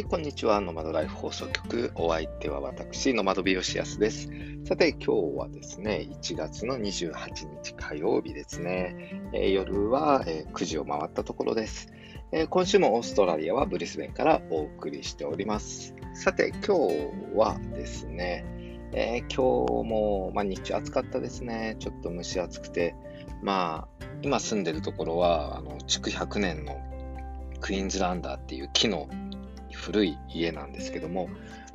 はい、こんにちは。ノマドライフ放送局。お相手は私、ノマド美容師やすです。さて、今日はですね、1月の28日火曜日ですね。えー、夜は、えー、9時を回ったところです、えー、今週もオーストラリアはブリスベンからお送りしております。さて、今日はですね、え今日も、まあ、日中暑かったですね。ちょっと蒸し暑くて、まあ、今住んでるところは、あの築100年のクイーンズランダーっていう木の古い家なんですけども、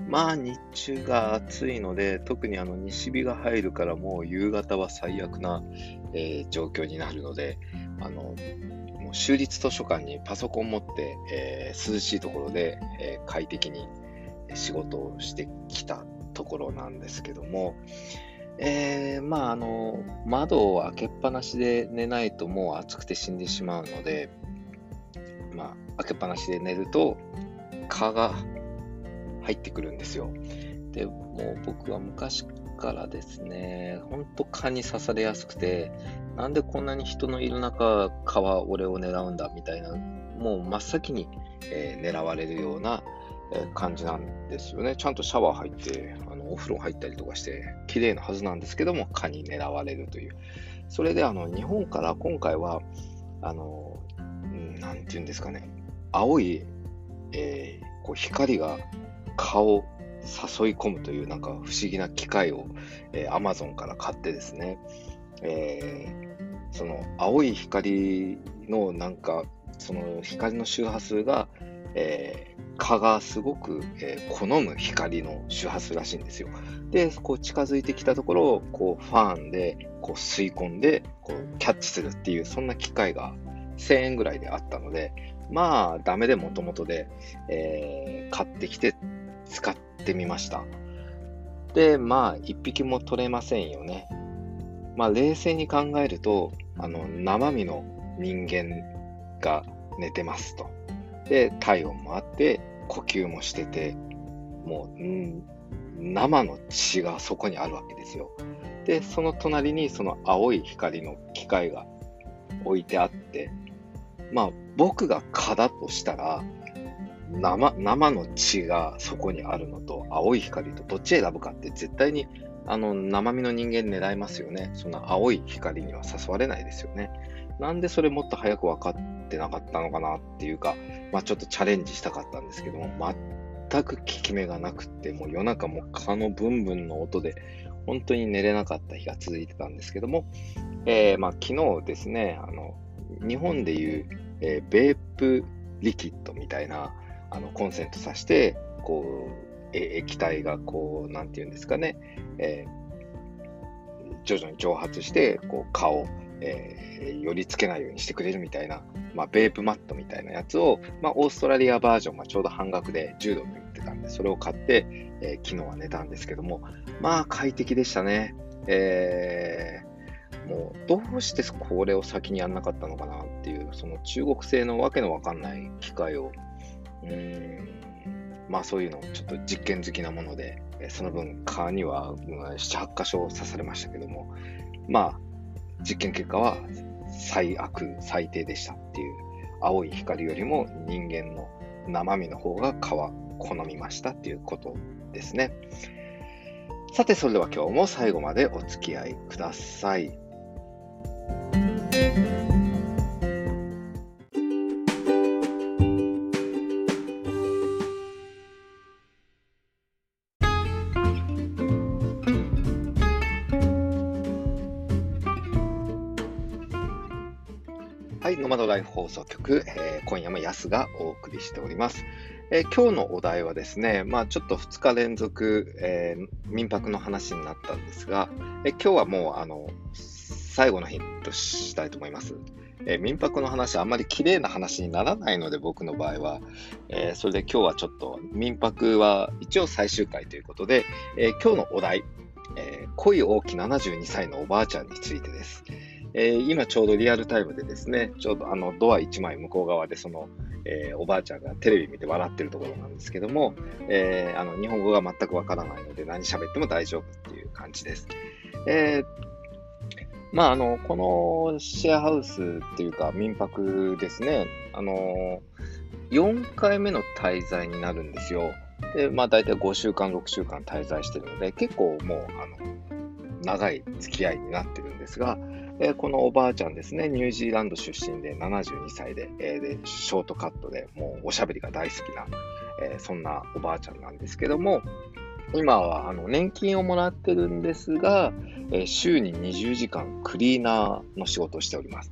まあ日中が暑いので、特にあの西日が入るからもう夕方は最悪な、えー、状況になるので、あの、もう州立図書館にパソコン持って、えー、涼しいところで、えー、快適に仕事をしてきたところなんですけども、えー、まああの窓を開けっぱなしで寝ないともう暑くて死んでしまうので、まあ、開けっぱなしで寝ると蚊が入ってくるんですよ。で、もう僕は昔からですね、ほんと蚊に刺されやすくて、なんでこんなに人のいる中、蚊は俺を狙うんだみたいな、もう真っ先に、えー、狙われるような、え、感じなんですよね。ちゃんとシャワー入って、あのお風呂入ったりとかして、綺麗なはずなんですけども、蚊に狙われるという。それであの日本から今回は、あの、なんて言うんですかね、青いえー、こう光が顔を誘い込むというなんか不思議な機械を、えー、Amazon から買ってですね、えー、その青い光のなんかその光の周波数が、えー、蚊がすごく、えー、好む光の周波数らしいんですよ。で、こう近づいてきたところをこうファンでこう吸い込んでこうキャッチするっていうそんな機械が1000円ぐらいであったので、まあ、ダメでもともとで、えー、買ってきて使ってみました。で、まあ、一匹も取れませんよね。まあ、冷静に考えると、あの、生身の人間が寝てますと。で、体温もあって、呼吸もしてて、もう、ん生の血がそこにあるわけですよ。で、その隣にその青い光の機械が置いてあって、まあ、僕が蚊だとしたら、生、生の血がそこにあるのと、青い光とどっち選ぶかって絶対に、あの、生身の人間狙いますよね。その青い光には誘われないですよね。なんでそれもっと早く分かってなかったのかなっていうか、まあちょっとチャレンジしたかったんですけども、全く効き目がなくて、もう夜中も蚊のブンブンの音で、本当に寝れなかった日が続いてたんですけども、えー、まあ昨日ですね、あの、日本でいう、えー、ベープリキッドみたいなあのコンセントさして、こう、え液体がこう、なんていうんですかね、えー、徐々に蒸発して、こう、顔、えー、寄り付けないようにしてくれるみたいな、まあ、ベープマットみたいなやつを、まあ、オーストラリアバージョンがちょうど半額で10ドルで売ってたんで、それを買って、えー、昨日は寝たんですけども、まあ、快適でしたね。えーもうどうしてこれを先にやんなかったのかなっていう、その中国製のわけのわかんない機械を、うん、まあそういうのちょっと実験好きなもので、その分、蚊には7、8箇所刺されましたけども、まあ、実験結果は最悪、最低でしたっていう、青い光よりも人間の生身の方が蚊は好みましたっていうことですね。さて、それでは今日も最後までお付き合いください。はい、ノマドライフ放送局、えー、今夜もヤスがお送りしております。えー、今日のお題はですね、まあちょっと2日連続、えー、民泊の話になったんですが、え今日はもうあの最後のヒントしたいと思います。え民泊の話、あんまり綺麗な話にならないので、僕の場合は。えそれで今日はちょっと、民泊は一応最終回ということで、え今日のお題、え恋大き72歳のおばあちゃんについてです。え、今ちょうどリアルタイムでですね、ちょうどあのドア1枚向こう側でその、え、おばあちゃんがテレビ見て笑ってるところなんですけども、え、あの日本語が全くわからないので何喋っても大丈夫っていう感じです。えまあ、あの、このシェアハウスっていうか民泊ですね、あの、4回目の滞在になるんですよ。で、まあ大体5週間、6週間滞在してるので、結構もう、あの、長い付き合いになってるんですが、えー、このおばあちゃんですね、ニュージーランド出身で72歳で、えー、でショートカットでもうおしゃべりが大好きな、えー、そんなおばあちゃんなんですけども、今はあの年金をもらってるんですが、えー、週に20時間クリーナーの仕事をしております。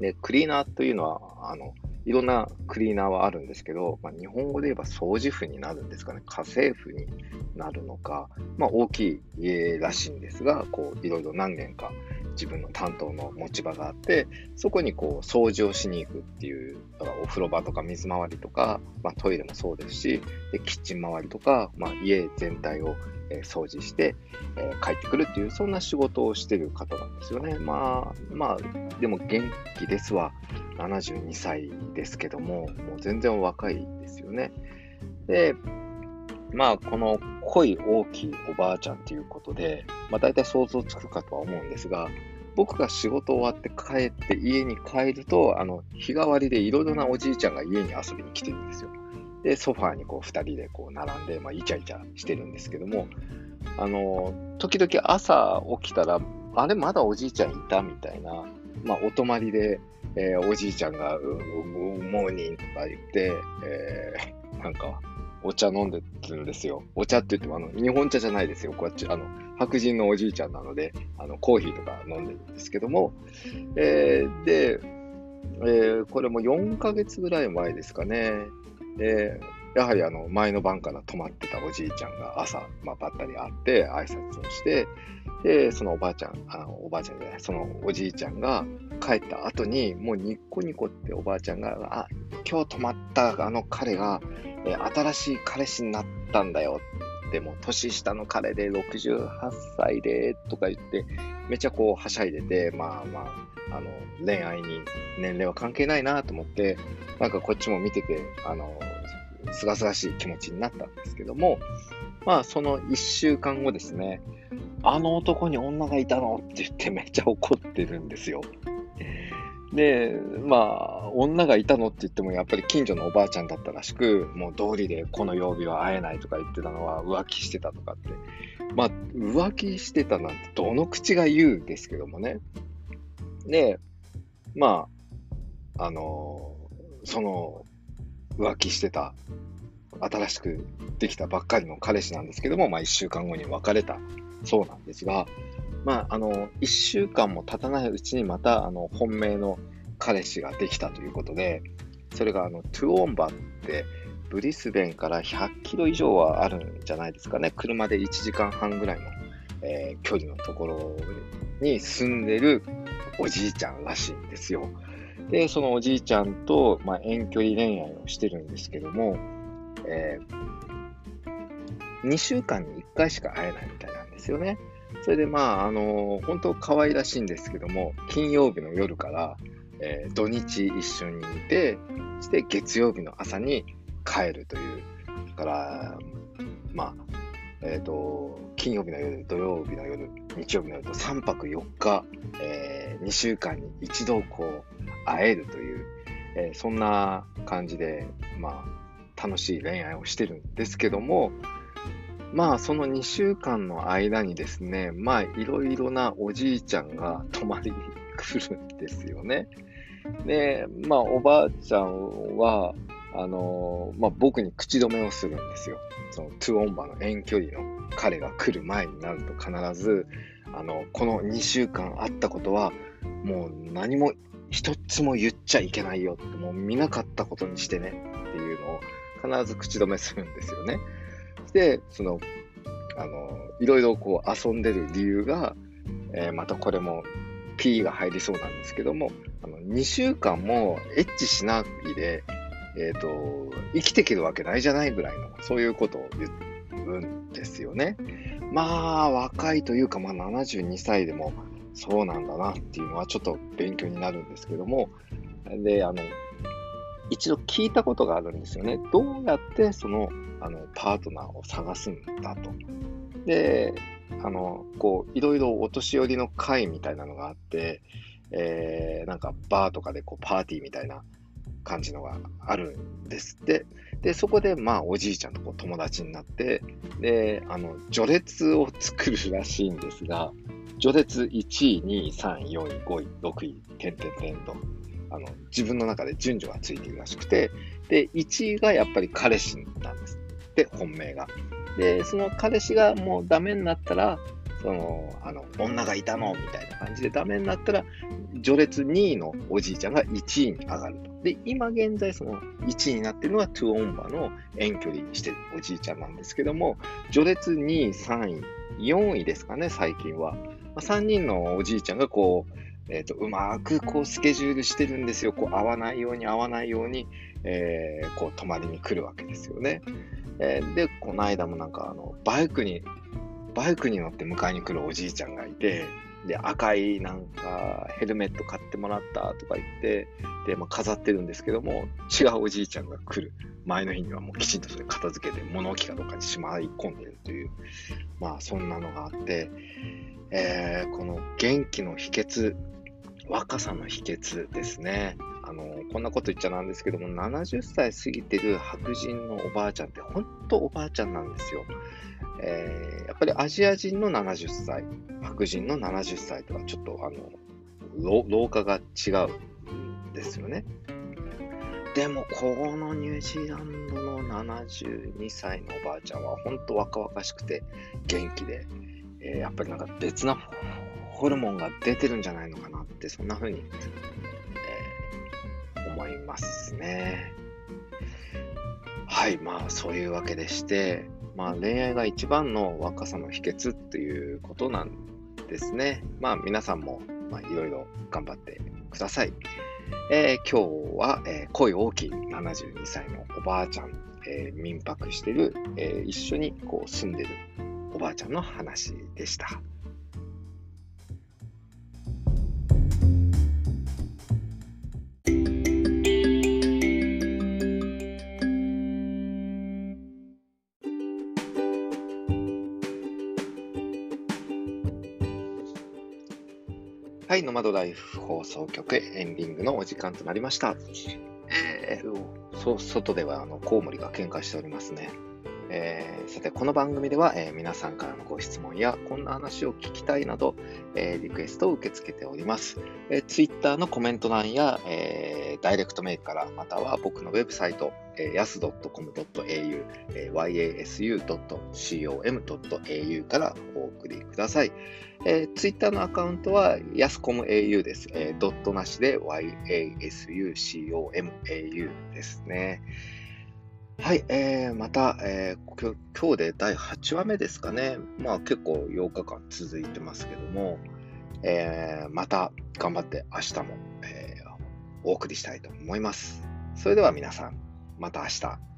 で、クリーナーというのは、あの、いろんなクリーナーはあるんですけど、まあ、日本語で言えば掃除婦になるんですかね、家政婦になるのか、まあ、大きい家らしいんですが、こういろいろ何年か自分の担当の持ち場があって、そこにこう掃除をしに行くっていう、だからお風呂場とか水回りとか、まあ、トイレもそうですし、でキッチン周りとか、まあ、家全体を掃除して、えー、帰ってくるっていう、そんな仕事をしてる方なんですよね。まあ、まあ、でも元気ですわ。72歳ですけども、もう全然若いですよね。で、まあ、この濃い大きいおばあちゃんということで、まあ、大体想像つくかとは思うんですが、僕が仕事終わって帰って家に帰ると、あの、日替わりでいろいろなおじいちゃんが家に遊びに来てるんですよ。で、ソファーにこう2人でこう並んで、まあ、イチャイチャしてるんですけども、あの、時々朝起きたら、あれまだおじいちゃんいたみたいな、まあ、お泊まりで、えー、おじいちゃんが、グッモーニンとか言って、えー、なんか、お茶飲んでるんですよ。お茶って言っても、あの、日本茶じゃないですよ。こっち、あの、白人のおじいちゃんなので、あの、コーヒーとか飲んでるんですけども、えー、で、えー、これも4ヶ月ぐらい前ですかね。で、やはりあの前の晩から泊まってたおじいちゃんが朝、まあ、ばったり会って挨拶をして、で、そのおばあちゃん、あおばあちゃんじゃない、そのおじいちゃんが帰った後に、もうニッコニコっておばあちゃんが、あ、今日泊まったあの彼が、え新しい彼氏になったんだよって、もう年下の彼で68歳でとか言って、めちゃこうはしゃいでて、まあまあ、あの、恋愛に年齢は関係ないなと思って、なんかこっちも見てて、あの、すがすがしい気持ちになったんですけども、まあ、その1週間後ですね、あの男に女がいたのって言ってめっちゃ怒ってるんですよ。で、まあ、女がいたのって言っても、やっぱり近所のおばあちゃんだったらしく、もう道理でこの曜日は会えないとか言ってたのは浮気してたとかって。まあ、浮気してたなんてどの口が言うんですけどもね。で、まあ、あのその浮気してた、新しくできたばっかりの彼氏なんですけども、まあ、1週間後に別れたそうなんですが、まあ、あの、1週間も経たないうちにまた、あの、本命の彼氏ができたということで、それが、あの、トゥオンバって、ブリスベンから100キロ以上はあるんじゃないですかね。車で1時間半ぐらいの、えー、距離のところに住んでるおじいちゃんらしいんですよ。で、そのおじいちゃんと、まあ、遠距離恋愛をしてるんですけども、えー、2週間に1回しか会えないみたいなですよね。それでまあ、あのー、本当可愛らしいんですけども、金曜日の夜から、えー、土日一緒にいて、そして月曜日の朝に帰るという、だから、まあ、えっ、ー、と、金曜日の夜、土曜日の夜、日曜日の夜と3泊4日、えー、2週間に一度こう会えるという、えー、そんな感じで、まあ、楽しい恋愛をしてるんですけども、まあ、その2週間の間にですね、まあ、いろいろなおじいちゃんが泊まりに来るんですよね。で、まあ、おばあちゃんは、あのまあ、僕に口止めをするんですよ。そのトゥオンバの遠距離の彼が来る前になると必ず、あの、この2週間あったことは、もう何も一つも言っちゃいけないよって、もう見なかったことにしてねっていうのを必ず口止めするんですよね。で、その、あの、いろいろこう遊んでる理由が、えー、またこれも P が入りそうなんですけども、あの2週間もエッチしないで、えっ、ー、と、生きていけるわけないじゃないぐらいの、そういうことを言うんですよね。まあ、若いというか、まあ72歳でもそうなんだなっていうのはちょっと勉強になるんですけども、で、あの、一度聞いたことがあるんですよね。どうやってそのあのパートナーを探すんだと。で、あの、こう、いろいろお年寄りの会みたいなのがあって、えー、なんかバーとかでこうパーティーみたいな感じのがあるんですって。で、そこで、まあ、おじいちゃんとこう友達になって、で、あの、序列を作るらしいんですが、序列1位、2位、3位、4位、5位、6位、点々点と、あの、自分の中で順序がついているらしくて、で、1位がやっぱり彼氏なんです。で、本命が。で、その彼氏がもうダメになったら、その、あの、女がいたのみたいな感じでダメになったら、序列2位のおじいちゃんが1位に上がると。で、今現在その1位になっているのはトゥオンバの遠距離してるおじいちゃんなんですけども、序列2位、3位、4位ですかね、最近は。3人のおじいちゃんがこう、えーと、うまくこうスケジュールしてるんですよ。こう合わないように合わないように、えー、こう泊まりに来るわけですよね。えー、で、この間もなんかあのバイクにバイクに乗って迎えに来るおじいちゃんがいて、で、赤いなんかヘルメット買ってもらったとか言って、で、まあ、飾ってるんですけども、違うおじいちゃんが来る前の日にはもうきちんとそれ片付けて物置かどっかにしまい込んでるという、まあそんなのがあって、えー、この元気の秘訣、若さの秘訣ですね。あの、こんなこと言っちゃなんですけども、70歳過ぎてる白人のおばあちゃんって本当おばあちゃんなんですよ。えー、やっぱりアジア人の70歳、白人の70歳とはちょっとあの老化が違うんですよね。でも、このニュージーランドの72歳のおばあちゃんは本当若々しくて元気で、えー、やっぱりなんか別なホルモンが出てるんじゃないのかなって、そんな風に、えー、思いますね。はい、まあそういうわけでして、まあ、恋愛が一番の若さの秘訣っていうことなんですね。まあ、皆さんも、まあ、いろいろ頑張ってください。えー、今日は、えー、恋大きい72歳のおばあちゃん、えー、民泊してる、えー、一緒にこう住んでるおばあちゃんの話でした。の窓、ライフ放送局エンディングのお時間となりました。えー、そ外ではあのコウモリが喧嘩しておりますね。えー、さて、この番組では、えー、皆さんからのご質問や、こんな話を聞きたいなど、えー、リクエストを受け付けております。えー、Twitter のコメント欄や、えー、ダイレクトメールから、または僕のウェブサイト、えー、yas.com.au、えー、yasu.com.au からお送りください。えー、Twitter のアカウントは yascomau です。えー、ドットなしで yasucomau ですね。はい、えー、また、えー、今日で第8話目ですかね。まあ結構8日間続いてますけども、えー、また頑張って明日も、えー、お送りしたいと思います。それでは皆さん、また明日。